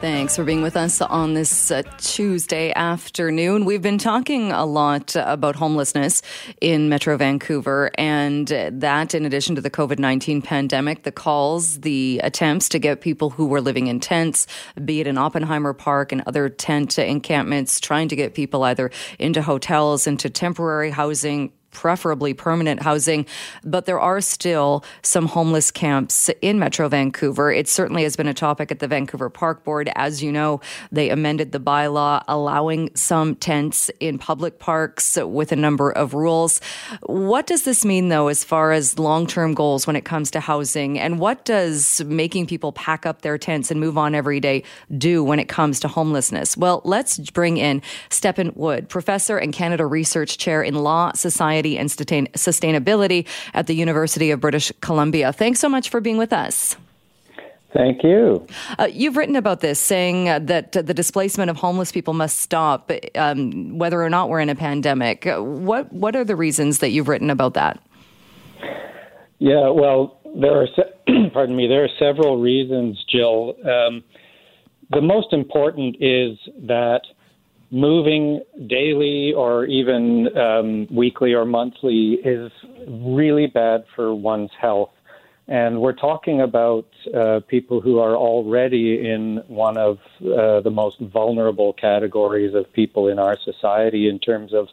Thanks for being with us on this uh, Tuesday afternoon. We've been talking a lot about homelessness in Metro Vancouver, and that, in addition to the COVID 19 pandemic, the calls, the attempts to get people who were living in tents, be it in Oppenheimer Park and other tent encampments, trying to get people either into hotels, into temporary housing, preferably permanent housing, but there are still some homeless camps in Metro Vancouver. It certainly has been a topic at the Vancouver Park Board. As you know, they amended the bylaw allowing some tents in public parks with a number of rules. What does this mean, though, as far as long term goals when it comes to housing? And what does making people pack up their tents and move on every day do when it comes to homelessness? Well, let's bring in Stephen Wood, professor and Canada Research Chair in Law, Society, and Sustainability at the University of British Columbia. Thanks so much for being with us. Thank you. Uh, you've written about this, saying uh, that uh, the displacement of homeless people must stop, um, whether or not we're in a pandemic. What What are the reasons that you've written about that? Yeah, well, there are. Se- pardon me. There are several reasons, Jill. Um, the most important is that moving daily or even um, weekly or monthly is really bad for one's health. And we're talking about uh, people who are already in one of uh, the most vulnerable categories of people in our society in terms of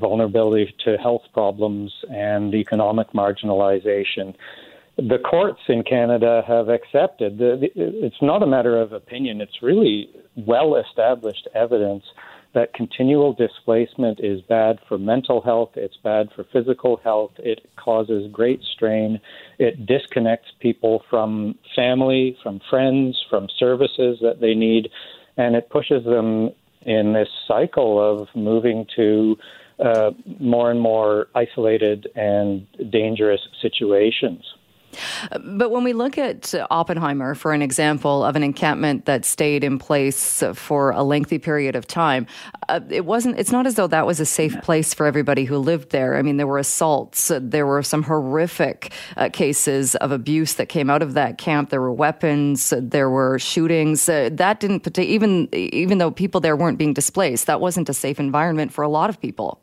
vulnerability to health problems and economic marginalization. The courts in Canada have accepted, it's not a matter of opinion, it's really well established evidence that continual displacement is bad for mental health, it's bad for physical health, it causes great strain, it disconnects people from family, from friends, from services that they need, and it pushes them in this cycle of moving to uh, more and more isolated and dangerous situations. But when we look at Oppenheimer, for an example of an encampment that stayed in place for a lengthy period of time, uh, it wasn't. It's not as though that was a safe place for everybody who lived there. I mean, there were assaults, there were some horrific uh, cases of abuse that came out of that camp. There were weapons, there were shootings. Uh, that didn't even even though people there weren't being displaced, that wasn't a safe environment for a lot of people.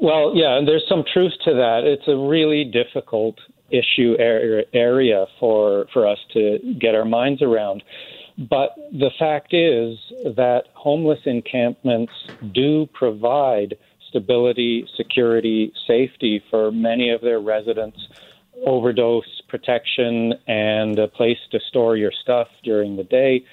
Well, yeah, and there's some truth to that. It's a really difficult issue area for for us to get our minds around. But the fact is that homeless encampments do provide stability, security, safety for many of their residents, overdose protection, and a place to store your stuff during the day.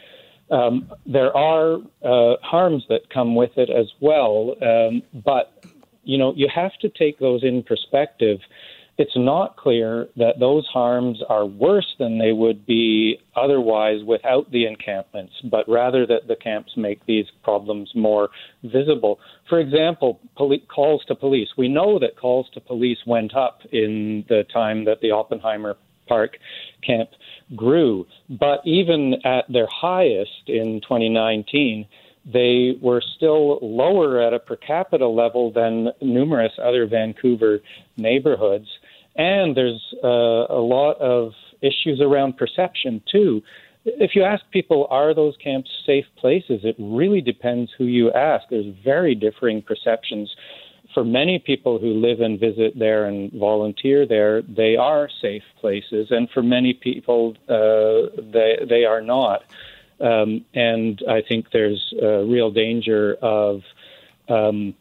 Um, there are uh, harms that come with it as well, um, but you know you have to take those in perspective it's not clear that those harms are worse than they would be otherwise without the encampments, but rather that the camps make these problems more visible. For example, poli- calls to police. We know that calls to police went up in the time that the Oppenheimer Park camp grew, but even at their highest in 2019, they were still lower at a per capita level than numerous other Vancouver neighborhoods. And there's uh, a lot of issues around perception, too. If you ask people, are those camps safe places? It really depends who you ask. There's very differing perceptions. For many people who live and visit there and volunteer there, they are safe places. And for many people, uh, they, they are not. Um, and I think there's a real danger of um,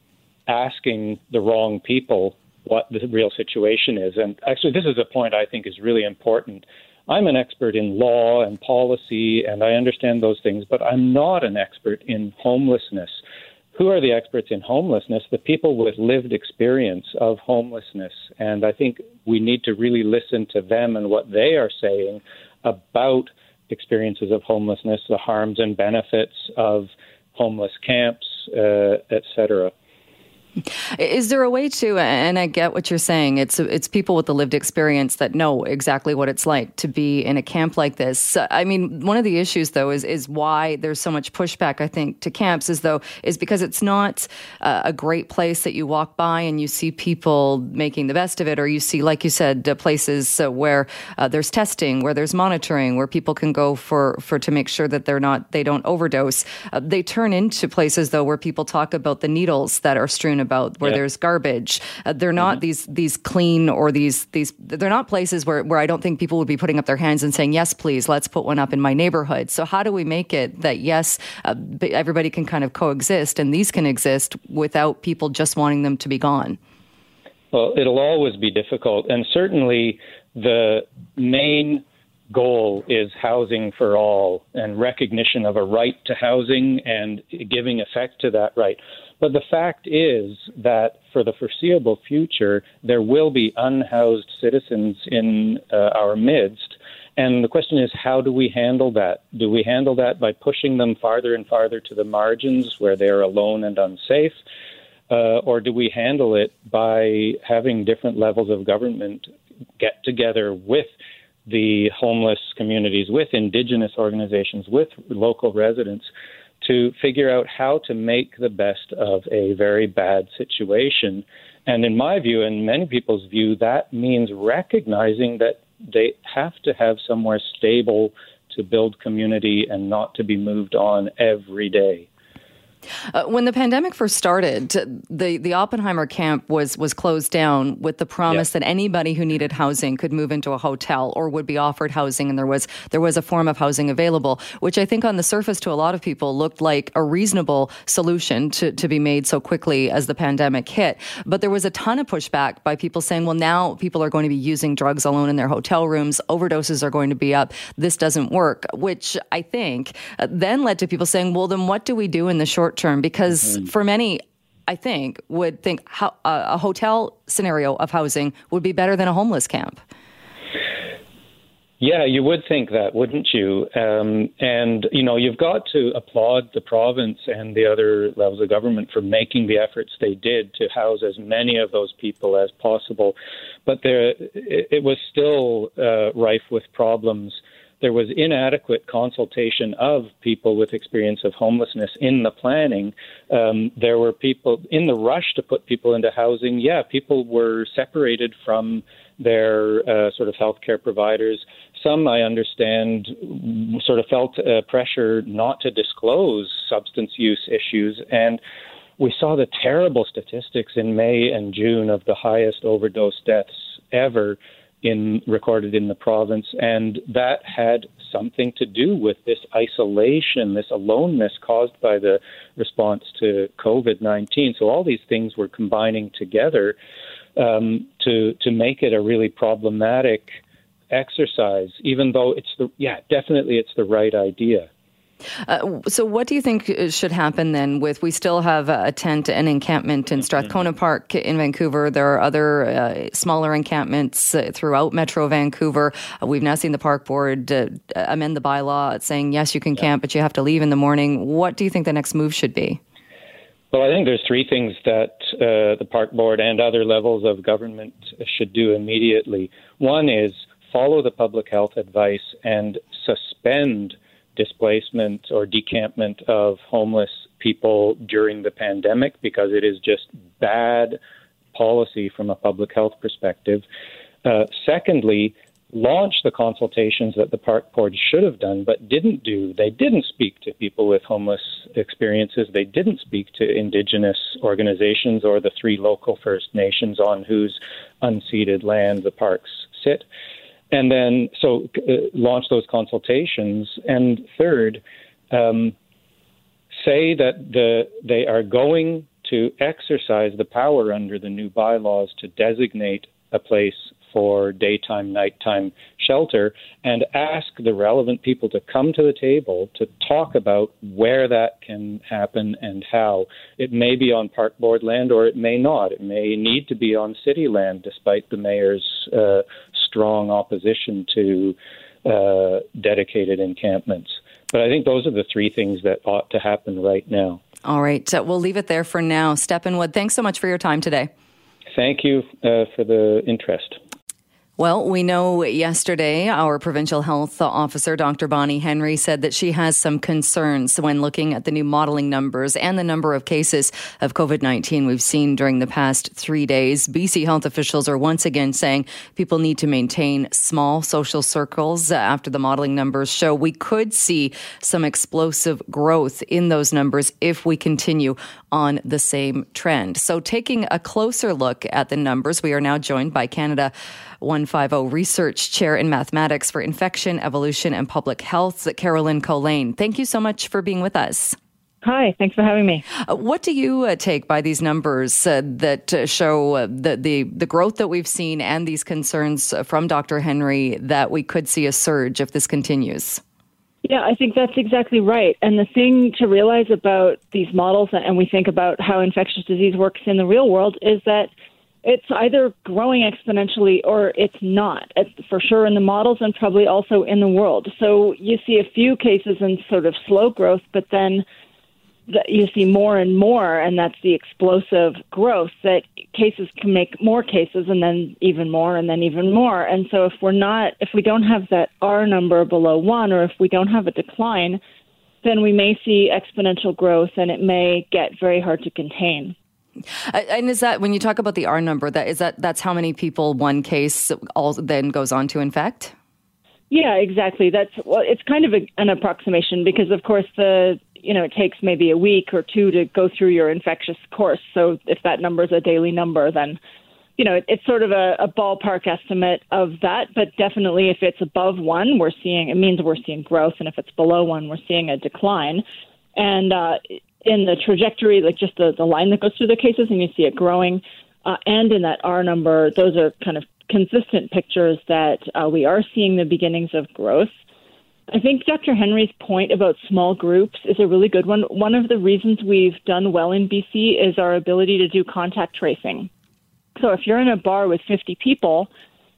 asking the wrong people what the real situation is. And actually, this is a point I think is really important. I'm an expert in law and policy, and I understand those things, but I'm not an expert in homelessness. Who are the experts in homelessness? The people with lived experience of homelessness. And I think we need to really listen to them and what they are saying about experiences of homelessness, the harms and benefits of homeless camps, uh, et cetera. Is there a way to, and I get what you're saying, it's it's people with the lived experience that know exactly what it's like to be in a camp like this. I mean, one of the issues though is is why there's so much pushback. I think to camps is though is because it's not uh, a great place that you walk by and you see people making the best of it, or you see, like you said, uh, places uh, where uh, there's testing, where there's monitoring, where people can go for for to make sure that they're not they don't overdose. Uh, they turn into places though where people talk about the needles that are strewn about where there's garbage. Uh, they're not mm-hmm. these these clean or these these they're not places where where I don't think people would be putting up their hands and saying yes, please, let's put one up in my neighborhood. So how do we make it that yes, uh, everybody can kind of coexist and these can exist without people just wanting them to be gone? Well, it'll always be difficult, and certainly the main goal is housing for all and recognition of a right to housing and giving effect to that right. But the fact is that for the foreseeable future, there will be unhoused citizens in uh, our midst. And the question is, how do we handle that? Do we handle that by pushing them farther and farther to the margins where they're alone and unsafe? Uh, or do we handle it by having different levels of government get together with the homeless communities, with indigenous organizations, with local residents to figure out how to make the best of a very bad situation. And in my view, and many people's view, that means recognizing that they have to have somewhere stable to build community and not to be moved on every day. Uh, when the pandemic first started, the, the Oppenheimer camp was was closed down with the promise that anybody who needed housing could move into a hotel or would be offered housing, and there was there was a form of housing available, which I think on the surface to a lot of people looked like a reasonable solution to, to be made so quickly as the pandemic hit. But there was a ton of pushback by people saying, well, now people are going to be using drugs alone in their hotel rooms, overdoses are going to be up, this doesn't work, which I think uh, then led to people saying, well, then what do we do in the short short term because mm-hmm. for many I think would think how, uh, a hotel scenario of housing would be better than a homeless camp. Yeah, you would think that, wouldn't you? Um, and you know, you've got to applaud the province and the other levels of government for making the efforts they did to house as many of those people as possible. But there, it, it was still uh, rife with problems there was inadequate consultation of people with experience of homelessness in the planning. Um, there were people in the rush to put people into housing. Yeah, people were separated from their uh, sort of healthcare providers. Some, I understand, sort of felt uh, pressure not to disclose substance use issues. And we saw the terrible statistics in May and June of the highest overdose deaths ever in recorded in the province, and that had something to do with this isolation, this aloneness caused by the response to COVID nineteen. So all these things were combining together um, to to make it a really problematic exercise. Even though it's the yeah, definitely it's the right idea. Uh, so, what do you think uh, should happen then? With we still have a tent and encampment in Strathcona mm-hmm. Park in Vancouver. There are other uh, smaller encampments uh, throughout Metro Vancouver. Uh, we've now seen the park board uh, amend the bylaw saying yes, you can yeah. camp, but you have to leave in the morning. What do you think the next move should be? Well, I think there's three things that the park board and other levels of government should do immediately. One is follow the public health advice and suspend displacement or decampment of homeless people during the pandemic because it is just bad policy from a public health perspective. Uh, secondly, launch the consultations that the park board should have done but didn't do. They didn't speak to people with homeless experiences. They didn't speak to indigenous organizations or the three local First Nations on whose unceded land the parks sit and then so uh, launch those consultations. And third, um, say that the they are going to exercise the power under the new bylaws to designate a place for daytime, nighttime shelter and ask the relevant people to come to the table to talk about where that can happen and how. It may be on park board land or it may not. It may need to be on city land, despite the mayor's uh, strong opposition to uh, dedicated encampments. But I think those are the three things that ought to happen right now. All right. we'll leave it there for now. Stephen Wood, thanks so much for your time today. Thank you uh, for the interest. Well, we know yesterday our provincial health officer, Dr. Bonnie Henry, said that she has some concerns when looking at the new modeling numbers and the number of cases of COVID 19 we've seen during the past three days. BC health officials are once again saying people need to maintain small social circles after the modeling numbers show we could see some explosive growth in those numbers if we continue on the same trend. So, taking a closer look at the numbers, we are now joined by Canada 150 Research Chair in Mathematics for Infection, Evolution, and Public Health, Caroline Colijn. Thank you so much for being with us. Hi, thanks for having me. Uh, what do you uh, take by these numbers uh, that uh, show uh, the, the, the growth that we've seen and these concerns from Dr. Henry that we could see a surge if this continues? Yeah, I think that's exactly right. And the thing to realize about these models, and we think about how infectious disease works in the real world, is that it's either growing exponentially or it's not, it's for sure in the models and probably also in the world. So you see a few cases in sort of slow growth, but then you see more and more, and that's the explosive growth that cases can make more cases and then even more and then even more. And so if we're not, if we don't have that R number below one or if we don't have a decline, then we may see exponential growth and it may get very hard to contain. And is that when you talk about the R number, that is that that's how many people one case all then goes on to infect? Yeah, exactly. That's well, it's kind of a, an approximation because, of course, the you know it takes maybe a week or two to go through your infectious course. So if that number is a daily number, then you know it, it's sort of a, a ballpark estimate of that. But definitely, if it's above one, we're seeing it means we're seeing growth, and if it's below one, we're seeing a decline. And uh, in the trajectory, like just the, the line that goes through the cases, and you see it growing. Uh, and in that R number, those are kind of consistent pictures that uh, we are seeing the beginnings of growth. I think Dr. Henry's point about small groups is a really good one. One of the reasons we've done well in BC is our ability to do contact tracing. So if you're in a bar with 50 people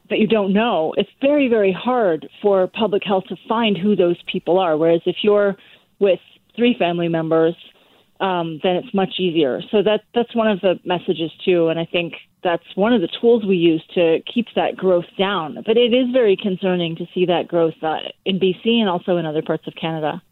that you don't know, it's very, very hard for public health to find who those people are. Whereas if you're with three family members, um, then it's much easier. So that that's one of the messages too, and I think that's one of the tools we use to keep that growth down. But it is very concerning to see that growth uh, in BC and also in other parts of Canada.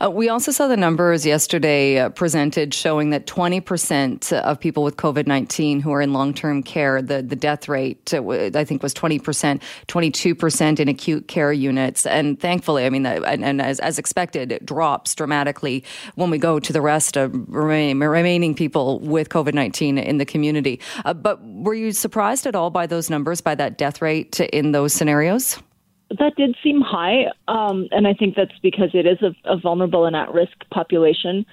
Uh, we also saw the numbers yesterday uh, presented showing that 20% of people with COVID 19 who are in long term care, the, the death rate, uh, I think, was 20%, 22% in acute care units. And thankfully, I mean, and, and as, as, expected, it drops dramatically when we go to the rest of remain, remaining people with COVID 19 in the community. Uh, but were you surprised at all by those numbers, by that death rate in those scenarios? That did seem high, um, and I think that's because it is a, a vulnerable and at risk population.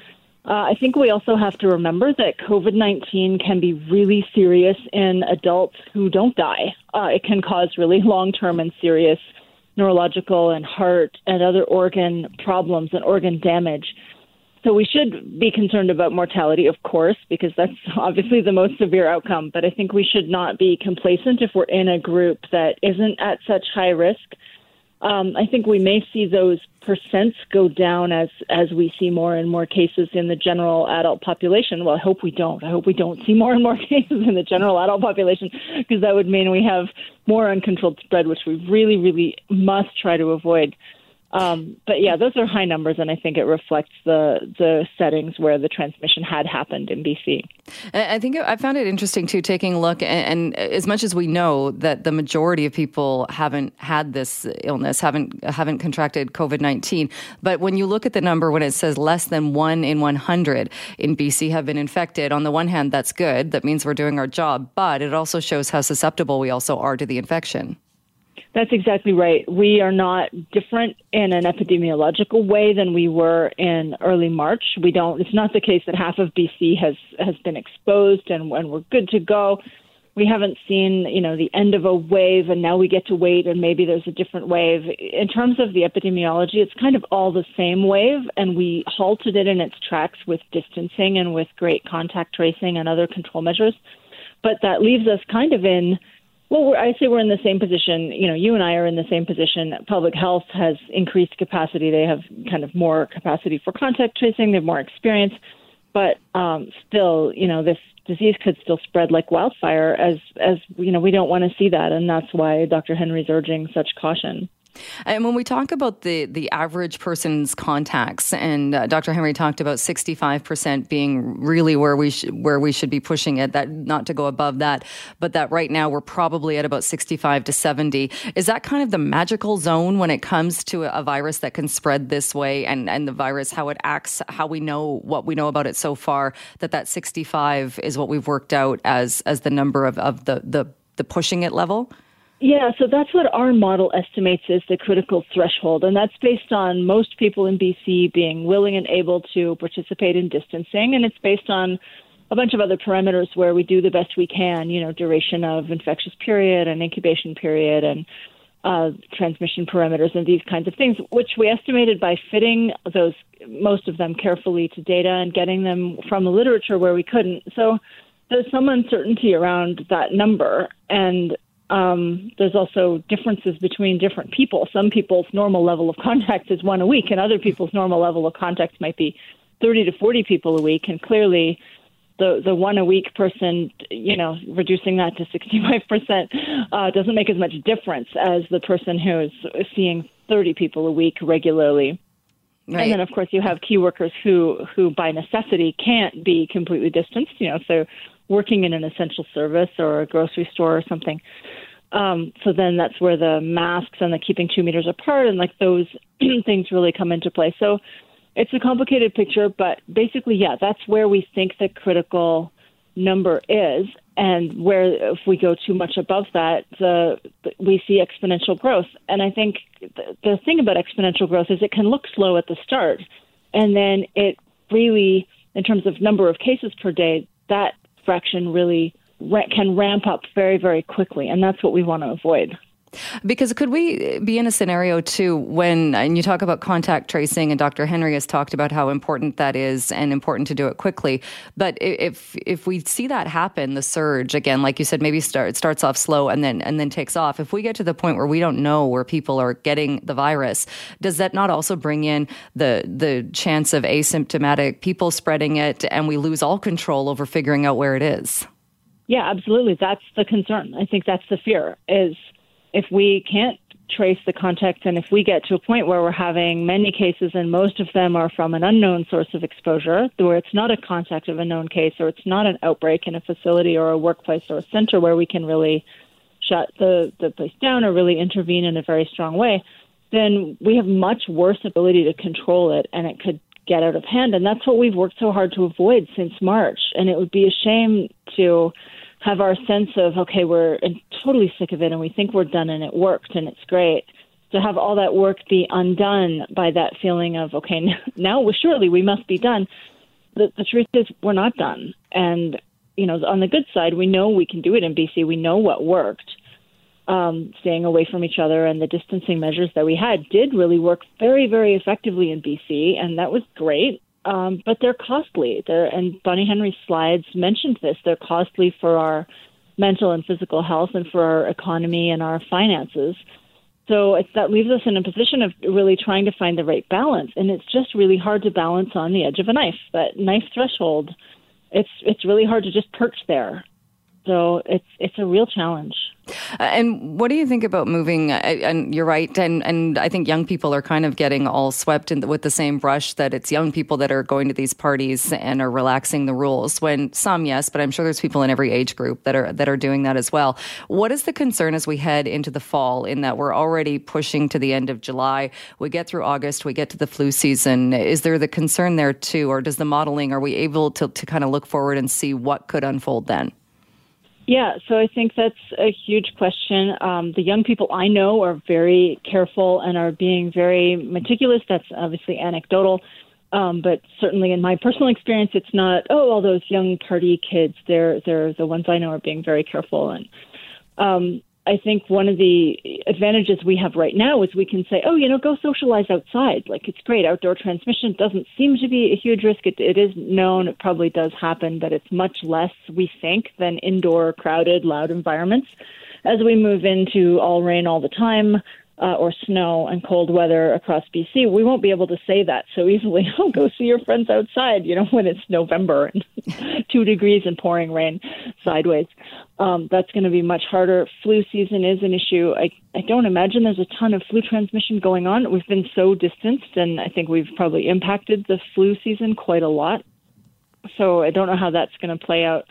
Uh, I think we also have to remember that COVID 19 can be really serious in adults who don't die. Uh, it can cause really long term and serious neurological and heart and other organ problems and organ damage. So we should be concerned about mortality, of course, because that's obviously the most severe outcome. But I think we should not be complacent if we're in a group that isn't at such high risk. Um, I think we may see those percents go down as as we see more and more cases in the general adult population. Well, I hope we don't. I hope we don't see more and more cases in the general adult population because that would mean we have more uncontrolled spread, which we really, really must try to avoid. Um, but yeah, those are high numbers, and I think it reflects the the settings where the transmission had happened in BC. I think I found it interesting too, taking a look, and, and as much as we know that the majority of people haven't had this illness, haven't haven't contracted COVID nineteen, but when you look at the number when it says less than one in one hundred in BC have been infected, on the one hand, that's good. That means we're doing our job, but it also shows how susceptible we also are to the infection. That's exactly right. We are not different in an epidemiological way than we were in early March. We don't. It's not the case that half of BC has has been exposed and, and we're good to go. We haven't seen, you know, the end of a wave, and now we get to wait, and maybe there's a different wave. In terms of the epidemiology, it's kind of all the same wave, and we halted it in its tracks with distancing and with great contact tracing and other control measures. But that leaves us kind of in well, I say we're in the same position. You know, you and I are in the same position. Public health has increased capacity. They have kind of more capacity for contact tracing. They have more experience. but um, still, you know, this disease could still spread like wildfire. As as you know, we don't want to see that, and that's why Dr. Henry's urging such caution. And when we talk about the the average person's contacts, and uh, Dr. Henry talked about sixty five percent being really where we sh- where we should be pushing it. That not to go above that, but that right now we're probably at about sixty five to seventy. Is that kind of the magical zone when it comes to a, a virus that can spread this way, and and the virus how it acts, how we know what we know about it so far? That that sixty five is what we've worked out as as the number of of the the the pushing it level. Yeah, so that's what our model estimates is the critical threshold. And that's based on most people in BC being willing and able to participate in distancing. And it's based on a bunch of other parameters where we do the best we can, you know, duration of infectious period and incubation period and uh, transmission parameters and these kinds of things, which we estimated by fitting those, most of them carefully to data and getting them from the literature where we couldn't. So there's some uncertainty around that number. And um, there's also differences between different people. Some people's normal level of contact is one a week, and other people's normal level of contact might be 30 to 40 people a week. And clearly, the the one a week person, you know, reducing that to 65 percent uh, doesn't make as much difference as the person who is seeing 30 people a week regularly. Right. And then, of course, you have key workers who who by necessity can't be completely distanced. You know, so working in an essential service or a grocery store or something. Um, so then that's where the masks and the keeping two meters apart and like those things really come into play. So it's a complicated picture, but basically, yeah, that's where we think the critical number is. And where if we go too much above that, the, we see exponential growth. And I think the, the thing about exponential growth is it can look slow at the start, and then it really, in terms of number of cases per day, that fraction really ra- can ramp up very, very quickly. And that's what we want to avoid. Because could we be in a scenario too when, and you talk about contact tracing, and Dr. Henry has talked about how important that is and important to do it quickly. But if if we see that happen, the surge again, like you said, maybe start it starts off slow and then and then takes off. If we get to the point where we don't know where people are getting the virus, does that not also bring in the the chance of asymptomatic people spreading it, and we lose all control over figuring out where it is? Yeah, absolutely. That's the concern. I think that's the fear is if we can't trace the contact and if we get to a point where we're having many cases and most of them are from an unknown source of exposure, where it's not a contact of a known case or it's not an outbreak in a facility or a workplace or a center where we can really shut the, the place down or really intervene in a very strong way, then we have much worse ability to control it and it could get out of hand. And that's what we've worked so hard to avoid since March. And it would be a shame to have our sense of okay, we're totally sick of it and we think we're done and it worked and it's great. To have all that work be undone by that feeling of okay, now surely we must be done. The, the truth is we're not done, and you know on the good side, we know we can do it in BC. We know what worked. Um, staying away from each other and the distancing measures that we had did really work very, very effectively in BC, and that was great um, but they're costly. They're, and Bonnie Henry's slides mentioned this. They're costly for our mental and physical health and for our economy and our finances. So that leaves us in a position of really trying to find the right balance, and it's just really hard to balance on the edge of a knife. That knife threshold, it's it's really hard to just perch there. So it's it's a real challenge. Uh, and what do you think about moving? Uh, and you're right, and and I think young people are kind of getting all swept in the, with the same brush that it's young people that are going to these parties and are relaxing the rules. When some, yes, but I'm sure there's people in every age group that are that are doing that as well. What is the concern as we head into the fall? In that we're already pushing to the end of July, we get through August, we get to the flu season. Is there the concern there too, or does the modeling? Are we able to to kind of look forward and see what could unfold then? Yeah, so I think that's a huge question. Um, the young people I know are very careful and are being very meticulous. That's obviously anecdotal, um, but certainly in my personal experience, it's not. Oh, all those young party kids. They're they're the ones I know are being very careful and. Um, I think one of the advantages we have right now is we can say, oh, you know, go socialize outside. Like it's great. Outdoor transmission doesn't seem to be a huge risk. It, it is known. It probably does happen, but it's much less, we think, than indoor, crowded, loud environments. As we move into all rain all the time, uh, or snow and cold weather across BC, we won't be able to say that so easily. Oh, go see your friends outside, you know, when it's November and two degrees and pouring rain sideways. Um, that's going to be much harder. Flu season is an issue. I, I don't imagine there's a ton of flu transmission going on. We've been so distanced, and I think we've probably impacted the flu season quite a lot. So I don't know how that's going to play out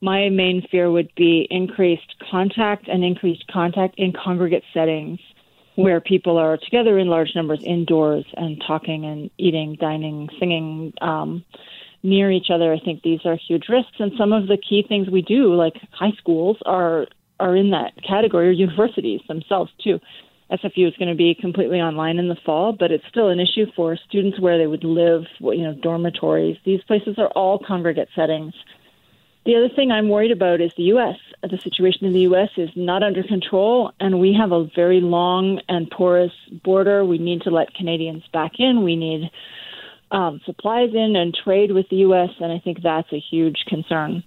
my main fear would be increased contact and increased contact in congregate settings where people are together in large numbers indoors and talking and eating, dining, singing um, near each other. I think these are huge risks, and some of the key things we do, like high schools, are are in that category, or universities themselves too. SFU is going to be completely online in the fall, but it's still an issue for students where they would live, you know, dormitories. These places are all congregate settings. The other thing I'm worried about is the U.S. The situation in the U.S. is not under control, and we have a very long and porous border. We need to let Canadians back in. We need um, supplies in and trade with the U.S., and I think that's a huge concern.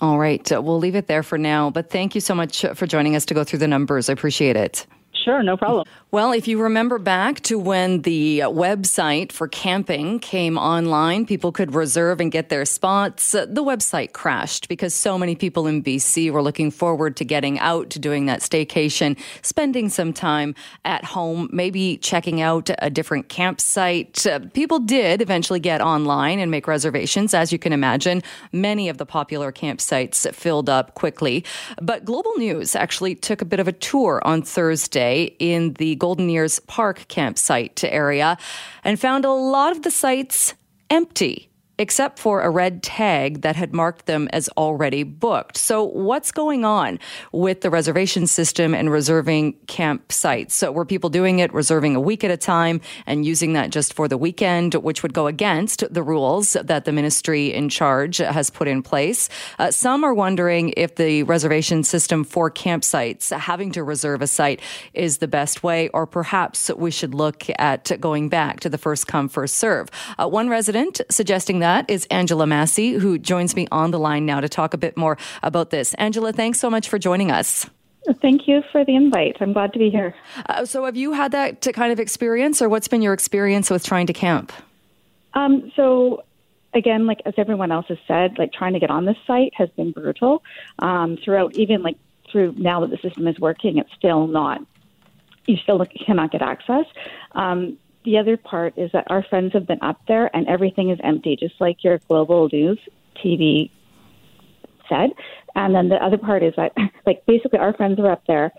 All right. We'll leave it there for now, but thank you so much for joining us to go through the numbers. I appreciate it. Sure, no problem. Well, if you remember back to when the uh, website for camping came online, people could reserve and get their spots. Uh, the website crashed because so many people in BC were looking forward to getting out, to doing that staycation, spending some time at home, maybe checking out a different campsite. Uh, people did eventually get online and make reservations. As you can imagine, many of the popular campsites filled up quickly. But Global News actually took a bit of a tour on Thursday in the Golden Ears Park campsite to area and found a lot of the sites empty except for a red tag that had marked them as already booked. So, what's going on with the reservation system and reserving campsites? So, were people doing it, reserving a week at a time and using that just for the weekend, which would go against the rules that the ministry in charge has put in place? Uh, some are wondering if the reservation system for campsites, having to reserve a site, is the best way, or perhaps we should look at going back to the first come, first serve. Uh, one resident suggesting that is Angela Massey, who joins me on the line now to talk a bit more about this. Angela, thanks so much for joining us. Thank you for the invite. I'm glad to be here. Uh, so, have you had that kind of experience, or what's been your experience with trying to camp? Um, so, again, like as everyone else has said, like trying to get on this site has been brutal. Um, throughout, even like through now that the system is working, it's still not. You still cannot get access. Um, the other part is that our friends have been up there and everything is empty, just like your global news TV said. And then the other part is that, like, basically, our friends were up there.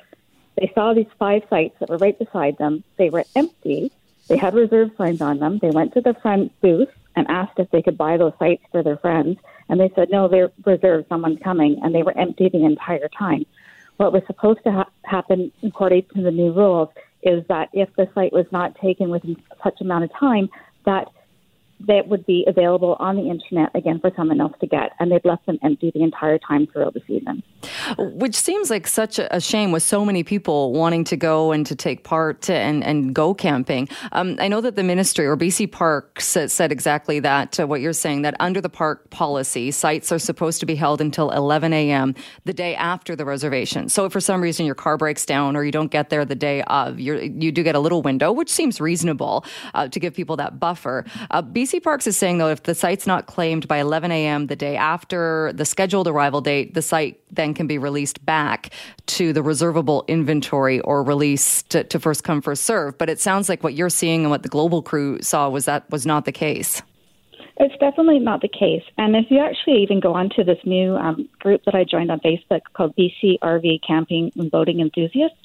They saw these five sites that were right beside them. They were empty. They had reserve signs on them. They went to the front booth and asked if they could buy those sites for their friends. And they said, no, they're reserved. Someone's coming. And they were empty the entire time. What was supposed to ha- happen, according to the new rules, is that if the site was not taken within such amount of time, that that would be available on the internet again for someone else to get. And they've left them empty the entire time throughout the season. Which seems like such a shame with so many people wanting to go and to take part and, and go camping. Um, I know that the ministry or BC Parks said exactly that, uh, what you're saying, that under the park policy, sites are supposed to be held until 11 a.m. the day after the reservation. So if for some reason your car breaks down or you don't get there the day of, you you do get a little window, which seems reasonable uh, to give people that buffer. Uh, BC Parks is saying, though, if the site's not claimed by 11 a.m. the day after the scheduled arrival date, the site then can be released back to the reservable inventory or released to, to first come, first serve. But it sounds like what you're seeing and what the global crew saw was that was not the case. It's definitely not the case. And if you actually even go onto this new um, group that I joined on Facebook called BC RV Camping and Boating Enthusiasts,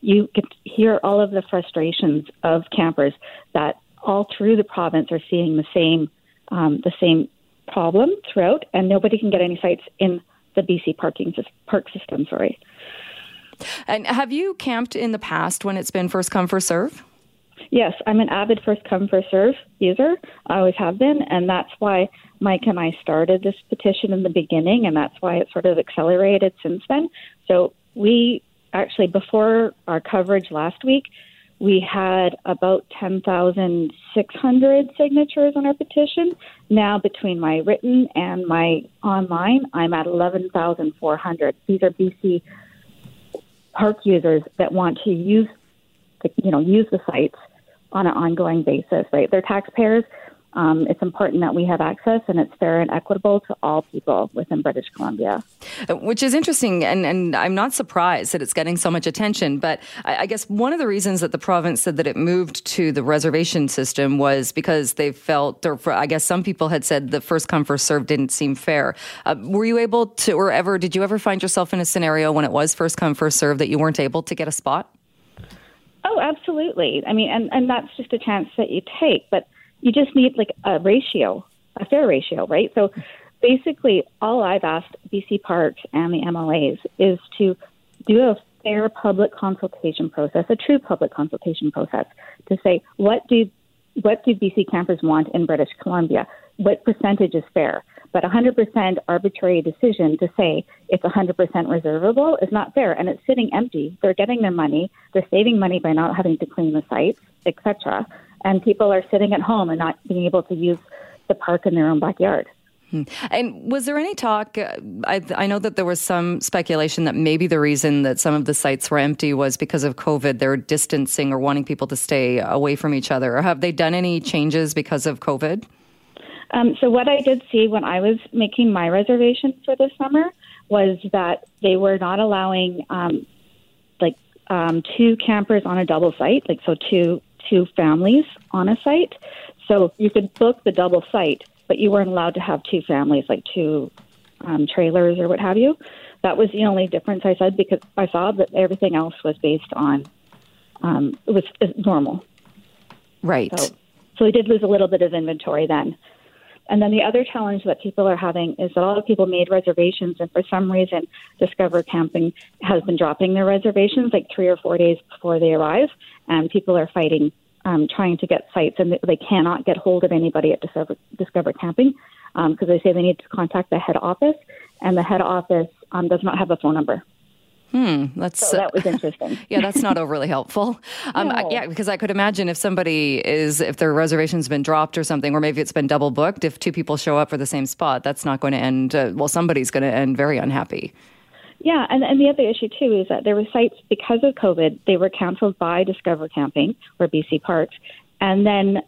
you can hear all of the frustrations of campers that all through the province are seeing the same um, the same problem throughout, and nobody can get any sites in the BC parking park system. Sorry. And have you camped in the past when it's been first come first serve? Yes, I'm an avid first come first serve user. I always have been, and that's why Mike and I started this petition in the beginning, and that's why it sort of accelerated since then. So we actually before our coverage last week, we had about 10,600 signatures on our petition. Now, between my written and my online, I'm at 11,400. These are BC park users that want to use to you know use the sites on an ongoing basis. Right, they're taxpayers. Um, it's important that we have access and it's fair and equitable to all people within British Columbia. Which is interesting, and, and I'm not surprised that it's getting so much attention. But I, I, guess one of the reasons that the province said that it moved to the reservation system was because they felt, or for, I guess some people had said the first come, first serve didn't seem fair. Uh, were you able to, or ever, did you ever find yourself in a scenario when it was first come, first serve that you weren't able to get a spot? Oh, absolutely. I mean, and, and that's just a chance that you take. But you just need like a ratio, a fair ratio, right? So basically, all I've asked BC Parks and the MLAs is to do a fair public consultation process, a true public consultation process, to say what do what do BC campers want in British Columbia? What percentage is fair? But 100% arbitrary decision to say it's 100% reservable is not fair, and it's sitting empty. They're getting their money. They're saving money by not having to clean the sites, etc and people are sitting at home and not being able to use the park in their own backyard. Hmm. And was there any talk? Uh, I, I, know that there was some speculation that maybe the reason that some of the sites were empty was because of COVID. They're distancing or wanting people to stay away from each other. Or have they done any changes because of COVID? Um, so, what I did see when I was making my reservations for this summer was that they were not allowing um, like um, two campers on a double site, like so two two families on a site. So you could book the double site, but you weren't allowed to have two families, like two um, trailers or what have you. That was the only difference I said because I saw that everything else was based on um, it was normal. Right. So, so we did lose a little bit of inventory then. And then the other challenge that people are having is that a lot of people made reservations, and for some reason, Discover Camping has been dropping their reservations like three or four days before they arrive, and people are fighting, um, trying to get sites, and they cannot get hold of anybody at Discover, Discover Camping because um, they say they need to contact the head office, and the head office um, does not have a phone number. Hmm, that's so that was interesting. yeah, that's not overly helpful. Um, no. yeah, because I could imagine if somebody is if their reservation's been dropped or something, or maybe it's been double booked. If two people show up for the same spot, that's not going to end. Uh, well, somebody's going to end very unhappy. Yeah, and, and the other issue too is that there were sites because of COVID, they were canceled by Discover Camping or BC Parks, and then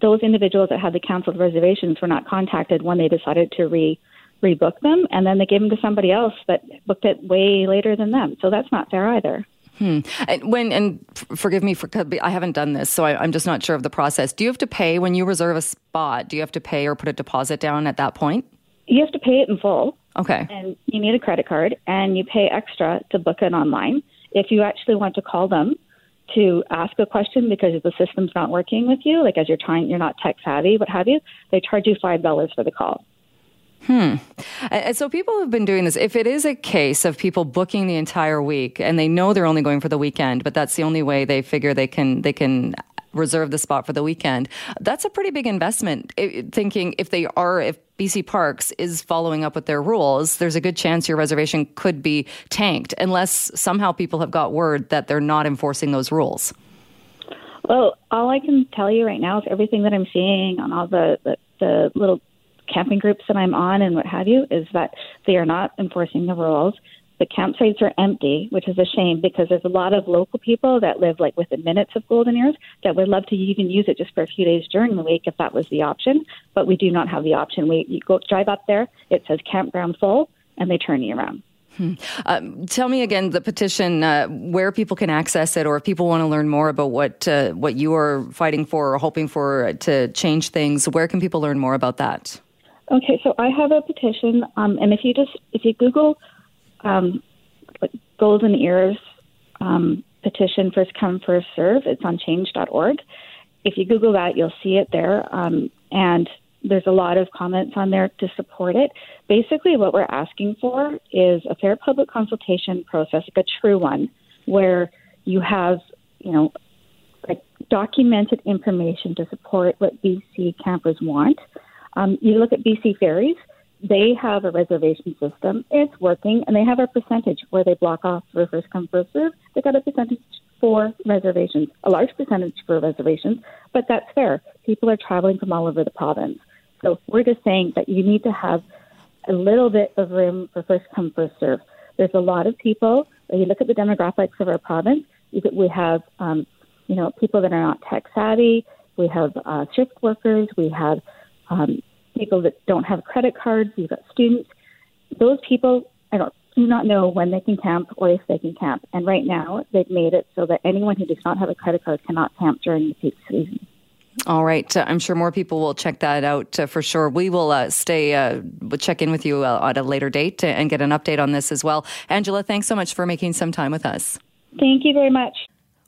those individuals that had the canceled reservations were not contacted when they decided to re rebook them, and then they gave them to somebody else that booked it way later than them. So that's not fair either. Hmm. And when and forgive me for I haven't done this, so I, am just not sure of the process. Do you have to pay when you reserve a spot? Do you have to pay or put a deposit down at that point? You have to pay it in full. Okay. And you need a credit card, and you pay extra to book it online. If you actually want to call them to ask a question because the system's not working with you, like as you're trying, you're not tech savvy, what have you, they charge you five dollars for the call. Hmm. And so people have been doing this. If it is a case of people booking the entire week and they know they're only going for the weekend, but that's the only way they figure they can they can reserve the spot for the weekend. That's a pretty big investment. thinking if they are if BC Parks is following up with their rules, there's a good chance your reservation could be tanked unless somehow people have got word that they're not enforcing those rules. Well, all I can tell you right now is everything that I'm seeing on all the, the, the little camping groups that I'm on and what have you is that they are not enforcing the rules. The campsites are empty, which is a shame because there's a lot of local people that live like within minutes of Golden Ears that would love to even use it just for a few days during the week if that was the option. But we do not have the option. We you go drive up there, it says campground full, and they turn you around. Hmm. Uh, tell me again the petition, uh, where people can access it, or if people want to learn more about what uh, what you are fighting for or hoping for to change things. Where can people learn more about that? Okay, so I have a petition, um, and if you just if you Google um, Golden Ears um, petition first come first serve, it's on Change.org. If you Google that, you'll see it there, um, and there's a lot of comments on there to support it. Basically, what we're asking for is a fair public consultation process, like a true one, where you have you know like documented information to support what BC campers want um, you look at BC Ferries, they have a reservation system. It's working, and they have a percentage where they block off for first come, first serve. They got a percentage for reservations, a large percentage for reservations, but that's fair. People are traveling from all over the province. So we're just saying that you need to have a little bit of room for first come, first serve. There's a lot of people. When you look at the demographics of our province, we have um, you know, people that are not tech savvy. We have uh, shift workers. We have um, people that don't have credit cards. We've got students. Those people, I don't do not know when they can camp or if they can camp. And right now, they've made it so that anyone who does not have a credit card cannot camp during the peak season. All right. Uh, I'm sure more people will check that out uh, for sure. We will uh, stay, uh, we'll check in with you uh, at a later date and get an update on this as well. Angela, thanks so much for making some time with us. Thank you very much.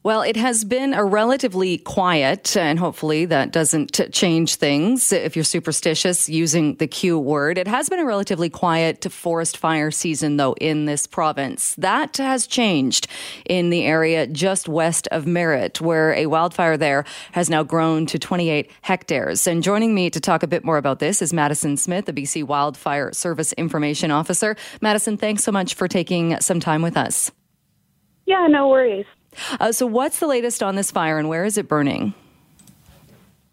Well, it has been a relatively quiet, and hopefully that doesn't change things if you're superstitious using the Q word. It has been a relatively quiet forest fire season, though, in this province. That has changed in the area just west of Merritt, where a wildfire there has now grown to 28 hectares. And joining me to talk a bit more about this is Madison Smith, the BC Wildfire Service Information Officer. Madison, thanks so much for taking some time with us. Yeah, no worries. Uh, so, what's the latest on this fire and where is it burning?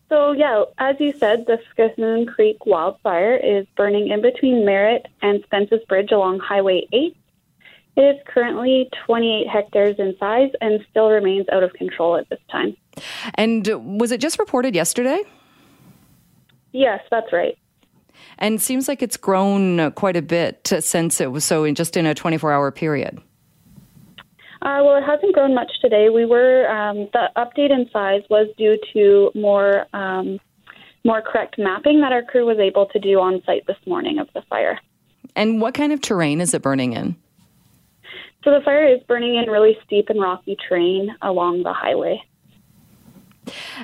So, yeah, as you said, the Skisson Creek wildfire is burning in between Merritt and Spences Bridge along Highway 8. It is currently 28 hectares in size and still remains out of control at this time. And was it just reported yesterday? Yes, that's right. And seems like it's grown quite a bit since it was so in just in a 24 hour period. Uh, well, it hasn't grown much today. We were um, the update in size was due to more um, more correct mapping that our crew was able to do on site this morning of the fire. And what kind of terrain is it burning in? So the fire is burning in really steep and rocky terrain along the highway.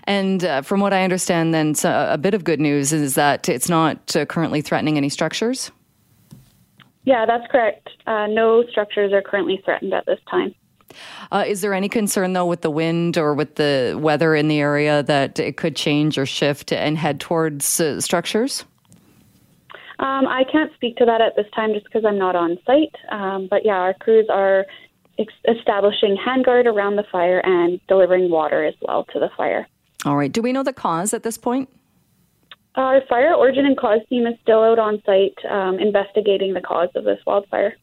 And uh, from what I understand, then so a bit of good news is that it's not uh, currently threatening any structures. Yeah, that's correct. Uh, no structures are currently threatened at this time. Uh, is there any concern, though, with the wind or with the weather in the area that it could change or shift and head towards uh, structures? Um, I can't speak to that at this time just because I'm not on site. Um, but yeah, our crews are ex- establishing handguard around the fire and delivering water as well to the fire. All right. Do we know the cause at this point? Our fire origin and cause team is still out on site um, investigating the cause of this wildfire.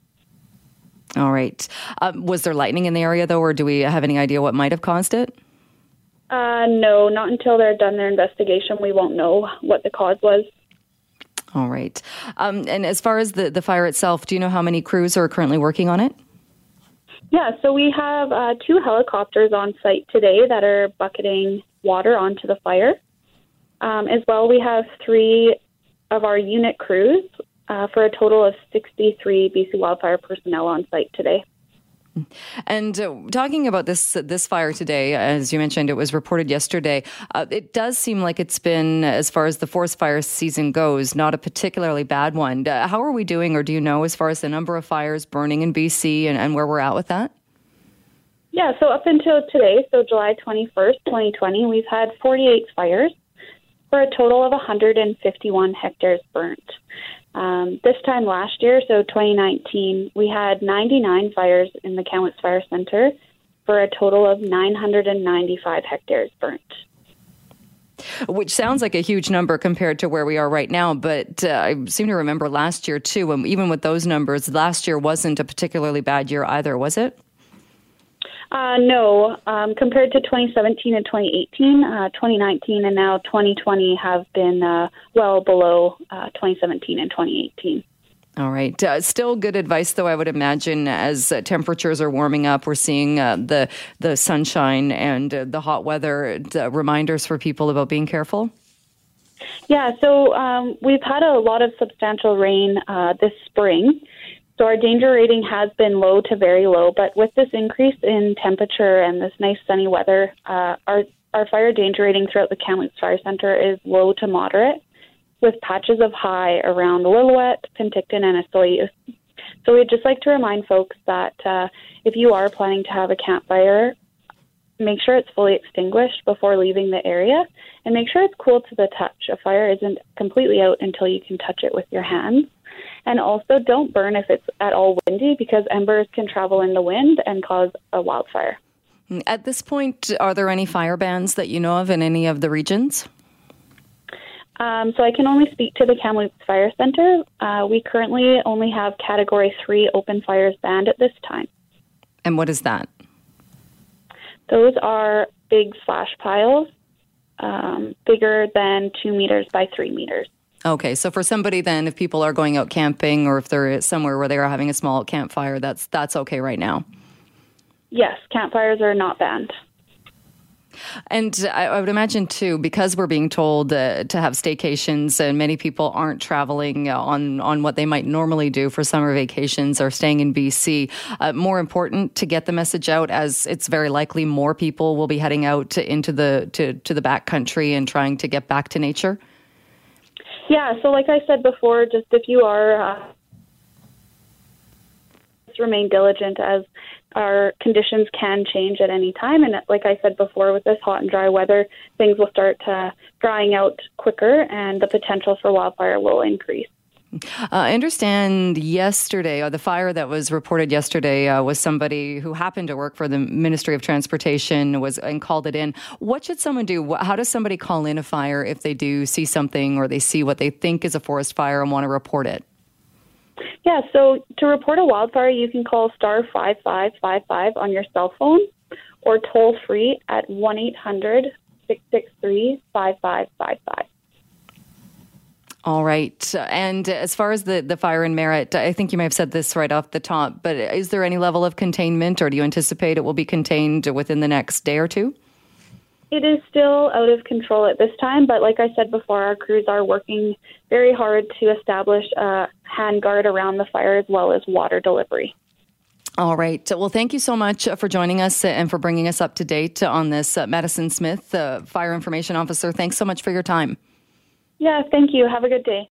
All right. Um, was there lightning in the area, though, or do we have any idea what might have caused it? Uh, no, not until they're done their investigation. We won't know what the cause was. All right. Um, and as far as the, the fire itself, do you know how many crews are currently working on it? Yeah, so we have uh, two helicopters on site today that are bucketing water onto the fire. Um, as well, we have three of our unit crews uh, for a total of 63 BC wildfire personnel on site today. And uh, talking about this this fire today, as you mentioned, it was reported yesterday. Uh, it does seem like it's been, as far as the forest fire season goes, not a particularly bad one. Uh, how are we doing, or do you know, as far as the number of fires burning in BC and, and where we're at with that? Yeah, so up until today, so July 21st, 2020, we've had 48 fires for a total of 151 hectares burnt. Um, this time last year, so 2019, we had 99 fires in the Kamloops Fire Center for a total of 995 hectares burnt. Which sounds like a huge number compared to where we are right now, but uh, I seem to remember last year too, and even with those numbers, last year wasn't a particularly bad year either, was it? Uh, no, um, compared to 2017 and 2018, uh, 2019 and now 2020 have been uh, well below uh, 2017 and 2018. All right. Uh, still good advice, though. I would imagine as uh, temperatures are warming up, we're seeing the the sunshine and the hot weather. reminders for people about being careful. Yeah. So um, we've had a lot of substantial rain this spring. So our danger rating has been low to very low, but with this increase in temperature and this nice sunny weather, uh, our our fire danger rating throughout the Kamloops Fire Center is low to moderate, with patches of high around Lillooet, Penticton, and Osoyoos. So we'd just like to remind folks that uh, if you are planning to have a campfire, make sure it's fully extinguished before leaving the area, and make sure it's cool to the touch. A fire isn't completely out until you can touch it with your hands. And also, don't burn if it's at all windy because embers can travel in the wind and cause a wildfire. At this point, are there any fire bans that you know of in any of the regions? Um, so I can only speak to the Kamloops Fire Center. Uh, we currently only have Category 3 open fires banned at this time. And what is that? Those are big slash piles, um, bigger than two meters by three meters. Okay, so for somebody then, if people are going out camping or if they're somewhere where they are having a small campfire, that's that's okay right now. Yes, campfires are not banned. And I, I would imagine too, because we're being told uh, to have staycations, and many people aren't traveling on on what they might normally do for summer vacations or staying in BC. Uh, more important to get the message out, as it's very likely more people will be heading out to, into the to to the back country and trying to get back to nature. Yeah, so like I said before, just if you are. Uh, just remain diligent as our conditions can change at any time. And like I said before, with this hot and dry weather, things will start uh, drying out quicker and the potential for wildfire will increase. Uh, I understand yesterday, or the fire that was reported yesterday, uh, was somebody who happened to work for the Ministry of Transportation was and called it in. What should someone do? How does somebody call in a fire if they do see something or they see what they think is a forest fire and want to report it? Yeah, so to report a wildfire, you can call star 5555 on your cell phone or toll free at 1 800 663 5555. All right. And as far as the, the fire in Merritt, I think you may have said this right off the top, but is there any level of containment or do you anticipate it will be contained within the next day or two? It is still out of control at this time, but like I said before, our crews are working very hard to establish a hand guard around the fire as well as water delivery. All right. Well, thank you so much for joining us and for bringing us up to date on this. Madison Smith, uh, Fire Information Officer, thanks so much for your time. Yeah, thank you. Have a good day.